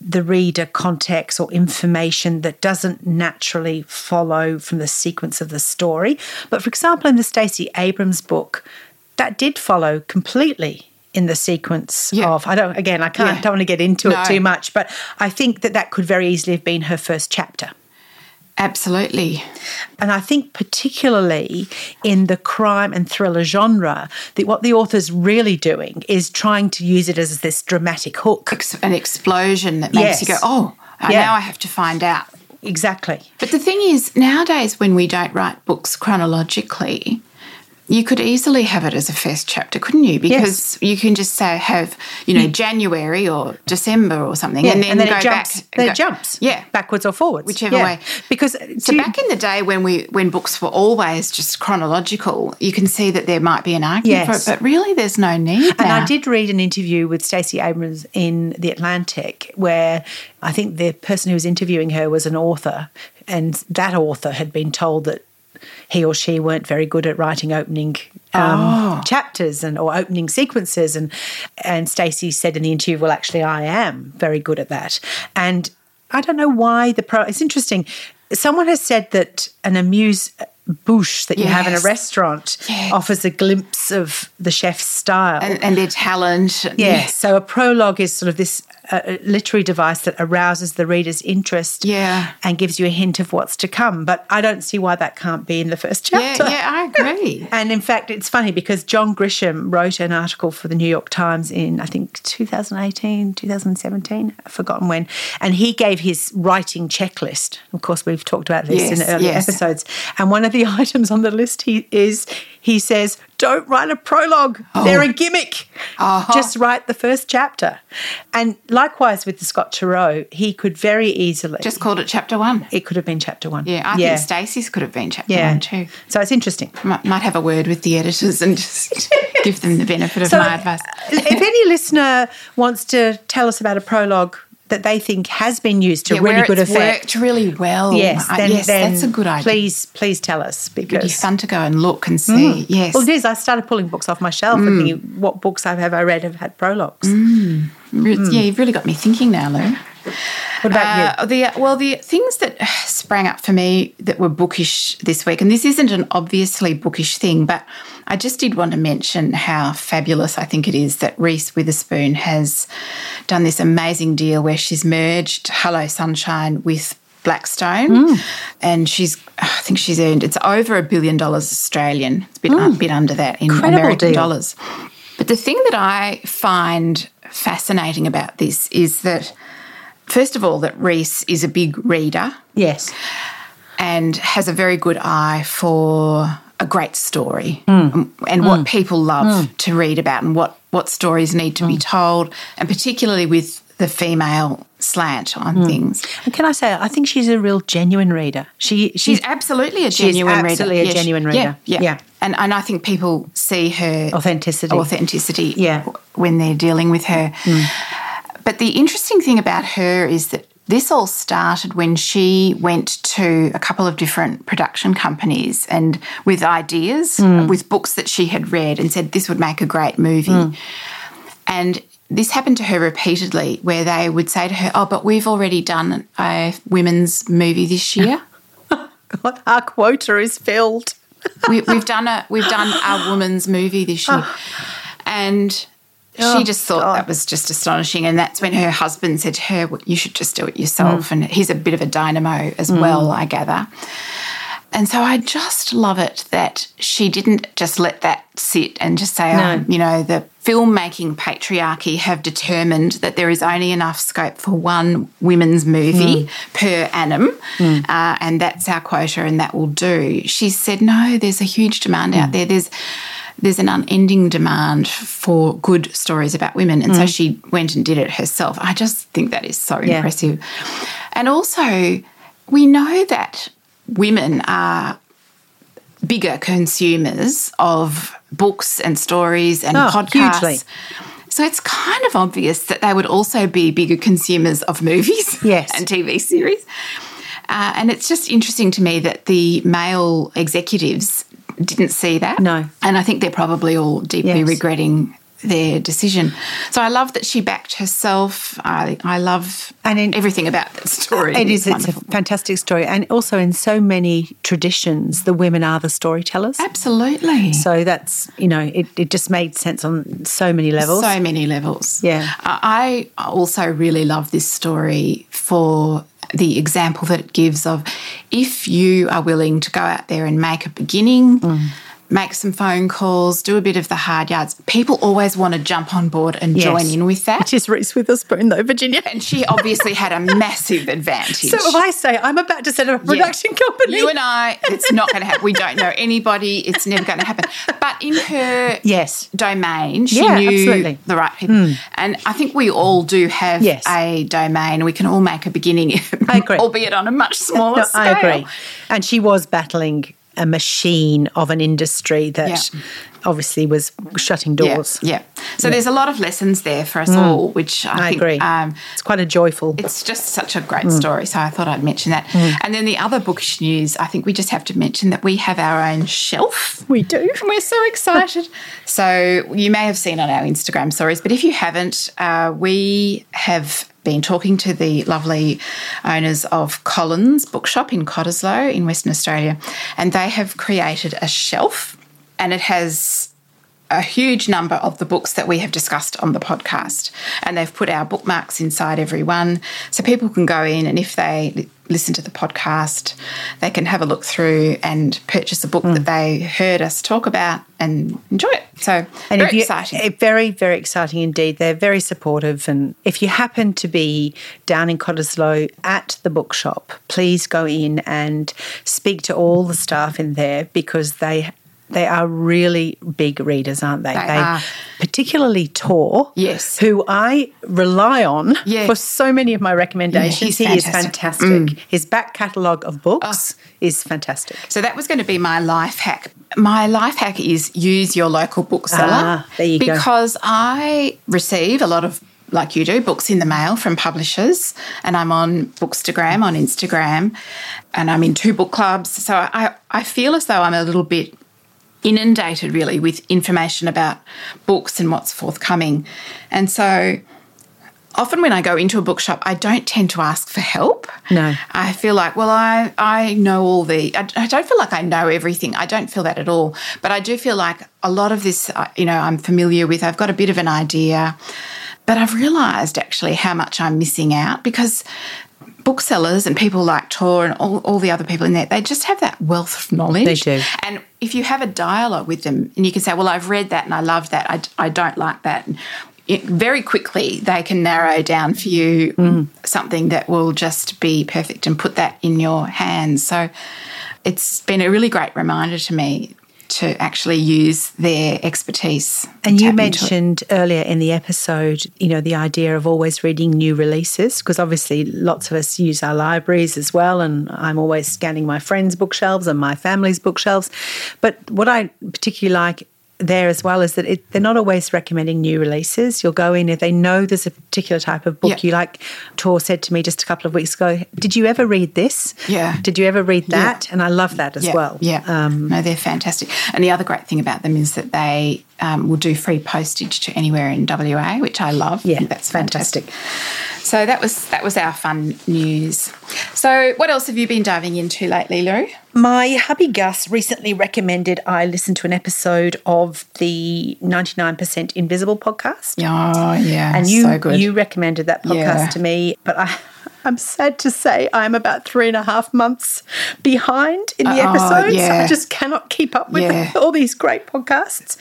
the reader context or information that doesn't naturally follow from the sequence of the story. But for example, in the Stacey Abrams book, that did follow completely in the sequence Yeah. of I don't again I can't Yeah. don't want to get into No. it too much but I think that that could very easily have been her first chapter Absolutely. and I think particularly in the crime and thriller genre, that what the author's really doing is trying to use it as this dramatic hook. Ex- an explosion that makes you go, oh, uh, Yeah. now I have to find out. Exactly. But the thing is, nowadays, when we don't write books chronologically, you could easily have it as a first chapter, couldn't you? Because you can just say have you know mm. January or December or something, Yeah, and then, go it jumps. back. Then go- it jumps. Yeah, backwards or forwards, Whichever Yeah. way. Because So do you- back in the day when we when books were always just chronological, you can see that there might be an argument Yes. for it, but really there's no need. And now. I did read an interview with Stacey Abrams in The Atlantic where I think the person who was interviewing her was an author, and that author had been told that he or she weren't very good at writing opening um, Oh. chapters and or opening sequences and and Stacey said in the interview well actually I am very good at that and I don't know why the pro it's interesting someone has said that an amuse bouche that you have in a restaurant Yes. offers a glimpse of the chef's style and, and their talent. yeah. So a prologue is sort of this uh, literary device that arouses the reader's interest Yeah. and gives you a hint of what's to come. But I don't see why that can't be in the first yeah, chapter. yeah, I agree. And in fact, it's funny because John Grisham wrote an article for the New York Times in, I think, 2018, 2017, I've forgotten when. And he gave his writing checklist. Of course, we've talked about this Yes, in earlier yes. episodes. And one of the items on the list he, is he says, don't write a prologue. They're a gimmick. Uh-huh. Just write the first chapter. And likewise with the Scott Turow, he could very easily. Just called it chapter one. it could have been chapter one. Yeah, I think Stacey's could have been chapter yeah. one too. So it's interesting. Might, might have a word with the editors and just give them the benefit of So, my advice. if any listener wants to tell us about a prologue that they think has been used to Yeah, really good it's effect, worked really well. yes, Uh, then, yes, then that's a good idea. Please, please tell us It'd be fun to go and look and see. Yes. Well, it is. I started pulling books off my shelf Mm. and thinking, what books have I read have had prologues? Re- Yeah, you've really got me thinking now, Lou. What about Uh, the well, the things that sprang up for me that were bookish this week, and this isn't an obviously bookish thing, but I just did want to mention how fabulous I think it is that Reese Witherspoon has done this amazing deal where she's merged Hello Sunshine with Blackstone, mm. and she's I think she's earned it's over a billion dollars Australian. It's a bit, mm. a bit under that in Incredible American deal. dollars. But the thing that I find fascinating about this is that first of all, that Reese is a big reader? Yes. and has a very good eye for a great story Mm. and, and what people love to read about and what, what stories need to be Mm. told, and particularly with the female slant on Mm. things. And can I say, I think she's a real genuine reader. She She's she's absolutely a she's genuine absolutely reader. a Yeah, genuine yeah, reader. Yeah, Yeah. And, and I think people see her Authenticity. authenticity Yeah. when they're dealing with her. But the interesting thing about her is that this all started when she went to a couple of different production companies and with ideas, mm. with books that she had read, and said this would make a great movie. Mm. And this happened to her repeatedly, where they would say to her, Oh, but we've already done a women's movie this year. our quota is filled. we, we've done a we've done a woman's movie this year, and Oh, she just thought God. that was just astonishing. And that's when her husband said to her, well, "You should just do it yourself." Mm. And he's a bit of a dynamo as well, I gather. And so I just love it that she didn't just let that sit and just say, No. oh, you know, the filmmaking patriarchy have determined that there is only enough scope for one women's movie per annum, uh, and that's our quota, and that will do. She said, no, there's a huge demand out there. There's there's an unending demand for good stories about women, and so she went and did it herself. I just think that is so Yeah. impressive, and also we know that women are bigger consumers of books and stories and Oh, podcasts. hugely. So it's kind of obvious that they would also be bigger consumers of movies Yes. and TV series. Uh, and it's just interesting to me that the male executives didn't see that. No. And I think they're probably all deeply Yes. regretting their decision. So I love that she backed herself. I, I love And in- everything about that story. It is. It's a fantastic story, and also in so many traditions, the women are the storytellers. Absolutely. So that's you know, it, it just made sense on so many levels. So many levels. Yeah. I also really love this story for the example that it gives of if you are willing to go out there and make a beginning, mm. Make some phone calls, do a bit of the hard yards. People always want to jump on board and Yes. join in with that. Which is Reese Witherspoon, though, Virginia. And she obviously had a massive advantage. So if I say I'm about to set up a Yeah. production company, You and I, it's not going to happen. We don't know anybody. It's never going to happen. But in her yes, domain, she Yeah, knew absolutely. The right people. Hmm. And I think we all do have Yes. a domain. We can all make a beginning, I agree. albeit on a much smaller No, scale. I agree. And she was battling a machine of an industry that Yeah. Obviously was shutting doors. Yeah, yeah. So there's a lot of lessons there for us all, which I. I think agree. Um, it's quite a joyful. it's just such a great Hmm. story. So I thought I'd mention that. And then the other bookish news, I think we just have to mention that we have our own shelf. we do. And we're so excited. so you may have seen on our Instagram stories, but if you haven't, uh, we have been talking to the lovely owners of Collins Bookshop in Cottesloe in Western Australia, and they have created a shelf, and it has a huge number of the books that we have discussed on the podcast. And they've put our bookmarks inside every one. So people can go in and if they li- listen to the podcast, they can have a look through and purchase a book that they heard us talk about and enjoy it. So And very you, exciting. eh, very, very exciting indeed. They're very supportive. And if you happen to be down in Cottesloe at the bookshop, please go in and speak to all the staff in there because they they are really big readers, aren't they? They are. particularly Tor, Yes. who I rely on Yeah. for so many of my recommendations. Yeah, he he's is fantastic. Mm. His back catalogue of books is fantastic. So that was going to be my life hack. My life hack is use your local bookseller. Ah, there you go. because I receive a lot of like you do books in the mail from publishers and I'm on Bookstagram on Instagram and I'm in two book clubs so I, I feel as though I'm a little bit inundated really with information about books and what's forthcoming and so often when I go into a bookshop, I don't tend to ask for help. No. I feel like, well, I, I know all the, I, I don't feel like I know everything. I don't feel that at all. But I do feel like a lot of this, uh, you know, I'm familiar with. I've got a bit of an idea. But I've realised actually how much I'm missing out because booksellers and people like Tor and all, all the other people in there, they just have that wealth of knowledge. They do. And if you have a dialogue with them and you can say, well, I've read that and I love that, I, I don't like that. It, very quickly, they can narrow down for you Mm. something that will just be perfect and put that in your hands. So it's been a really great reminder to me to actually use their expertise. And you mentioned earlier in the episode, you know, the idea of always reading new releases, because obviously lots of us use our libraries as well. And I'm always scanning my friends' bookshelves and my family's bookshelves. But what I particularly like there as well is that it, they're not always recommending new releases. You'll go in if they know there's a particular type of book Yeah. you like. Tor said to me just a couple of weeks ago, Did you ever read this? Yeah. Did you ever read that? And I love that as yeah, well. Yeah, Um, no, they're fantastic. And the other great thing about them is that they um, will do free postage to anywhere in WA, which I love. Yeah, that's fantastic. fantastic. So that was that was our fun news. So what else have you been diving into lately, Lou? My hubby Gus recently recommended I listen to an episode of the 99% Invisible podcast. Oh yeah, And you so good. you recommended that podcast Yeah. to me, but I I'm sad to say I'm about three and a half months behind in the Oh, episodes. yeah. I just cannot keep up with Yeah. all these great podcasts.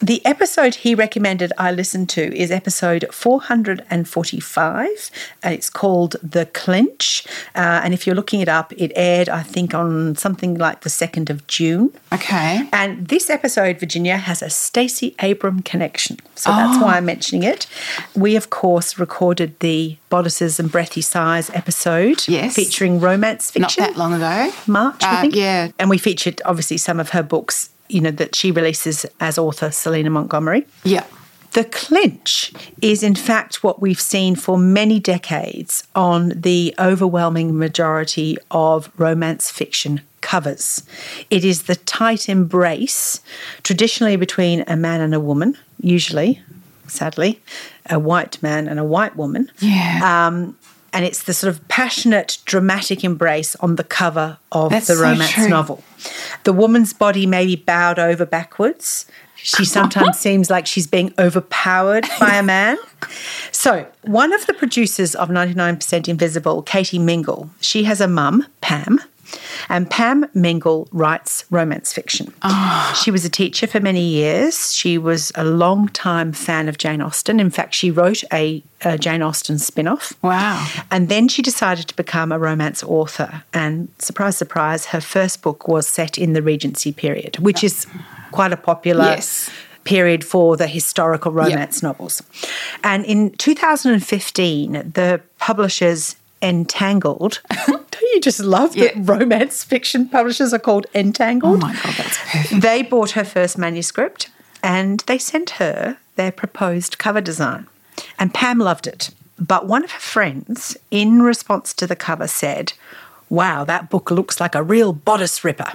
The episode he recommended I listen to is episode 445, and it's called The Clinch. Uh, and if you're looking it up, it aired, I think, on something like the 2nd of June. okay. And this episode, Virginia, has a Stacey Abram connection. So that's Oh. why I'm mentioning it. We, of course, recorded the Bodices and Breathy Sighs episode Yes. featuring romance fiction. Not that long ago. March, I Uh, think. yeah. And we featured, obviously, some of her books, you know, that she releases as author Selena Montgomery. Yeah. The clinch is, in fact, what we've seen for many decades on the overwhelming majority of romance fiction covers. It is the tight embrace, traditionally between a man and a woman, usually, sadly, a white man and a white woman. Yeah. Um, and it's the sort of passionate, dramatic embrace on the cover of That's the so romance true. novel. The woman's body may be bowed over backwards. She sometimes seems like she's being overpowered by a man. So, one of the producers of 99% Invisible, Katie Mingle, she has a mum, Pam, And Pam Mingle writes romance fiction. Ah. She was a teacher for many years. She was a long-time fan of Jane Austen. In fact, she wrote a, a Jane Austen spin off. Wow. And then she decided to become a romance author. And surprise, surprise, her first book was set in the Regency period, which is quite a popular Yes. period for the historical romance novels. And in 2015, the publishers Entangled. You just love that Yeah. romance fiction publishers are called Oh Entangled? my God, that's perfect. They bought her first manuscript and they sent her their proposed cover design. And Pam loved it. But one of her friends, in response to the cover, said, Wow, that book looks like a real bodice ripper.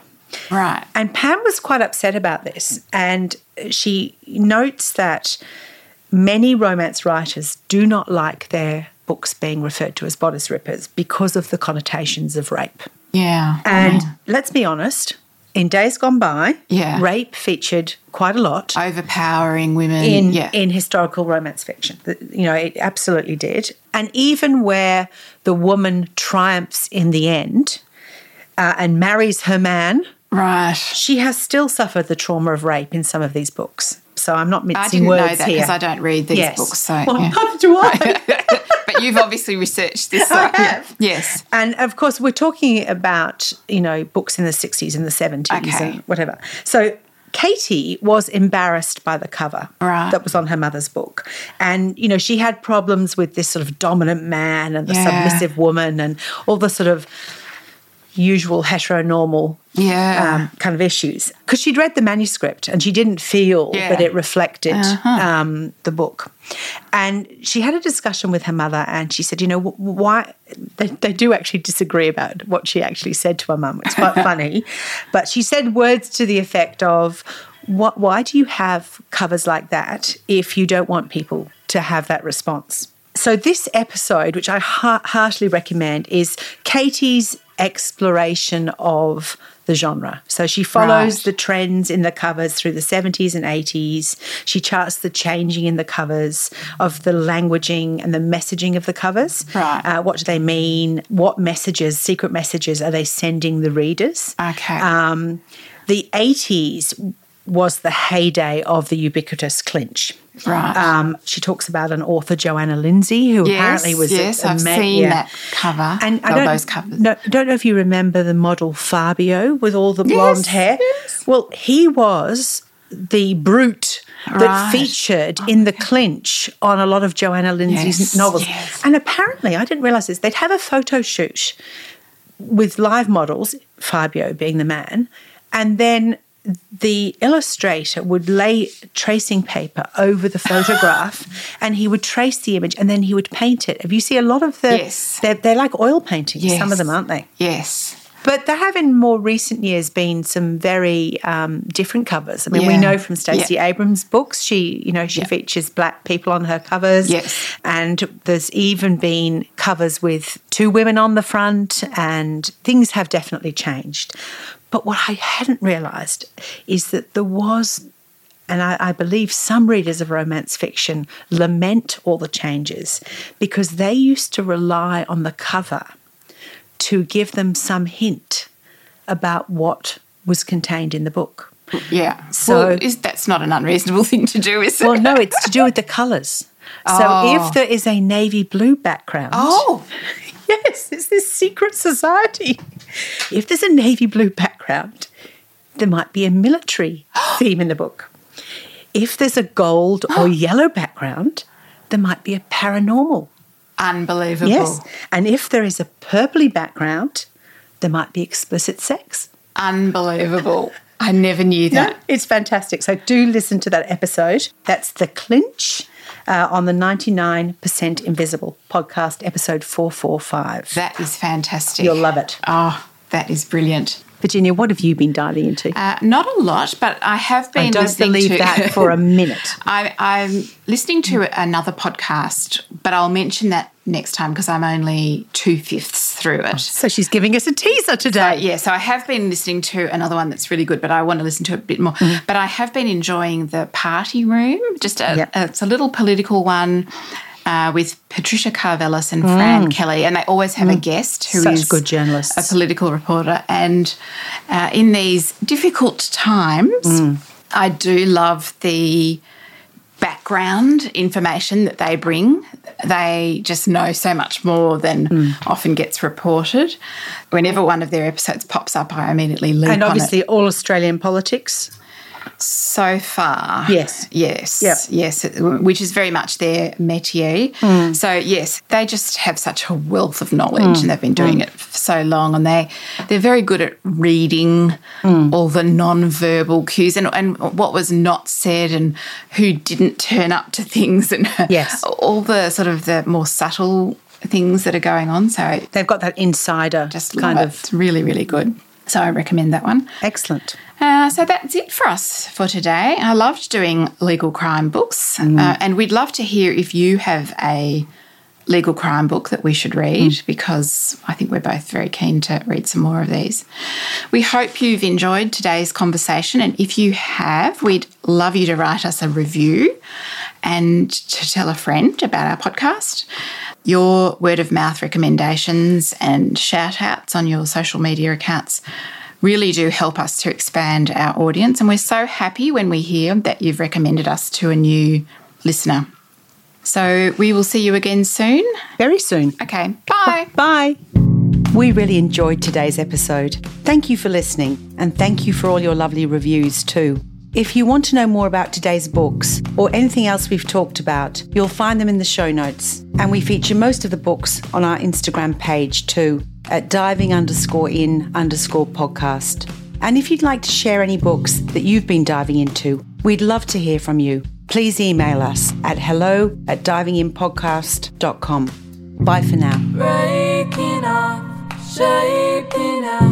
Right. And Pam was quite upset about this. And she notes that many romance writers do not like their books being referred to as bodice rippers because of the connotations of rape. Yeah. And Yeah. let's be honest, in days gone by, Yeah. rape featured quite a lot overpowering women. in yeah. in historical romance fiction. You know, it absolutely did. And even where the woman triumphs in the end uh, and marries her man, right. she has still suffered the trauma of rape in some of these books. So I'm not mixing I didn't words know that because I don't read these yes. books. So, well, yeah. neither do I. but you've obviously researched this. So, I have. Yes. And of course, we're talking about, you know, books in the 60s and the 70s Okay. and whatever. So Katie was embarrassed by the cover Right. that was on her mother's book. And, you know, she had problems with this sort of dominant man and the Yeah. submissive woman and all the sort of usual heteronormal Yeah. um, kind of issues. Because she'd read the manuscript and she didn't feel Yeah. that it reflected Uh-huh. um, the book. And she had a discussion with her mother and she said, you know, wh- why? They, they do actually disagree about what she actually said to her mum. It's quite funny. But she said words to the effect of, what, why do you have covers like that if you don't want people to have that response? So, this episode, which I ha- heartily recommend, is Katie's exploration of the genre. So, she follows Right. the trends in the covers through the 70s and 80s. She charts the changing in the covers of the languaging and the messaging of the covers. Right. Uh, what do they mean? What messages, secret messages, are they sending the readers? Okay. Um, the 80s was the heyday of the ubiquitous clinch. Right. Um, she talks about an author, Johanna Lindsey, who yes. apparently was a- Yes, a I've ma- seen yeah. that cover. And I don't, those covers. No, don't know if you remember the model Fabio with all the blonde Yes, hair. yes. Well, he was the brute that Right. featured in the clinch on a lot of Johanna Lindsey's Yes, novels. yes. And apparently, I didn't realize this, they'd have a photo shoot with live models, Fabio being the man, and then the illustrator would lay tracing paper over the photograph and he would trace the image and then he would paint it. Have you see a lot of the Yes. they're, they're like oil paintings, some of them, aren't they? Yes. But there have in more recent years been some very um, different covers. I mean, we know from Stacey Yeah. Abrams' books, she, you know, she Yeah. features black people on her covers. Yes. And there's even been covers with two women on the front, and things have definitely changed. But what I hadn't realised is that there was and I, I believe some readers of romance fiction lament all the changes because they used to rely on the cover to give them some hint about what was contained in the book. Yeah. So- well, is, that's not an unreasonable thing to do, is it? Well, no, it's to do with the colours. So Oh. if there is a navy blue background, Oh, yes, it's this secret society. If there's a navy blue background, there might be a military theme in the book. If there's a gold or yellow background, there might be a paranormal. unbelievable. Yes. And if there is a purpley background, there might be explicit sex. Unbelievable. I never knew No, that. it's fantastic. So do listen to that episode. That's The Clinch uh, on the 99% Invisible podcast, episode 445. That is fantastic. You'll love it. Oh, that is brilliant. Virginia, what have you been diving into? Uh, not a lot, but I have been I don't listening believe to that for a minute. I, I'm listening to another podcast, but I'll mention that next time because I'm only two fifths through it. So she's giving us a teaser today. Yeah, so I have been listening to another one that's really good, but I want to listen to it a bit more. But I have been enjoying the Party Room. Just a, Yep. it's a little political one. Uh, with Patricia Karvelas and Fran Kelly, and they always have a guest who is Mm. Such good journalists. a political reporter. And uh, in these difficult times, Mm. I do love the background information that they bring. They just know so much more than Mm. often gets reported. Whenever one of their episodes pops up, I immediately loop And on it. obviously, all Australian politics. So far, Yes. yes, Yep. yes, which is very much their métier. Mm. So yes, they just have such a wealth of knowledge, Mm. and they've been doing it for so long, and they they're very good at reading Mm. all the non-verbal cues and and what was not said, and who didn't turn up to things, and Yes. all the sort of the more subtle things that are going on. So They've got that insider just kind of it's really really good. So I recommend that one. excellent. Uh, so that's it for us for today. I loved doing legal crime books, uh, and we'd love to hear if you have a legal crime book that we should read because I think we're both very keen to read some more of these. We hope you've enjoyed today's conversation, and if you have, we'd love you to write us a review and to tell a friend about our podcast. Your word of mouth recommendations and shout outs on your social media accounts really do help us to expand our audience. And we're so happy when we hear that you've recommended us to a new listener. So we will see you again soon. Very soon. Okay, bye. Bye. We really enjoyed today's episode. Thank you for listening, and thank you for all your lovely reviews too. If you want to know more about today's books or anything else we've talked about, you'll find them in the show notes. And we feature most of the books on our Instagram page too, at diving underscore in underscore podcast. And if you'd like to share any books that you've been diving into, we'd love to hear from you. Please email us at hello at divinginpodcast.com. Bye for now. Breaking off, shaping out,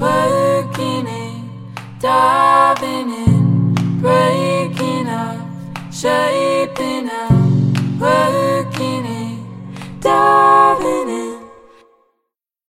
working it, breaking up, shaping up, working it down.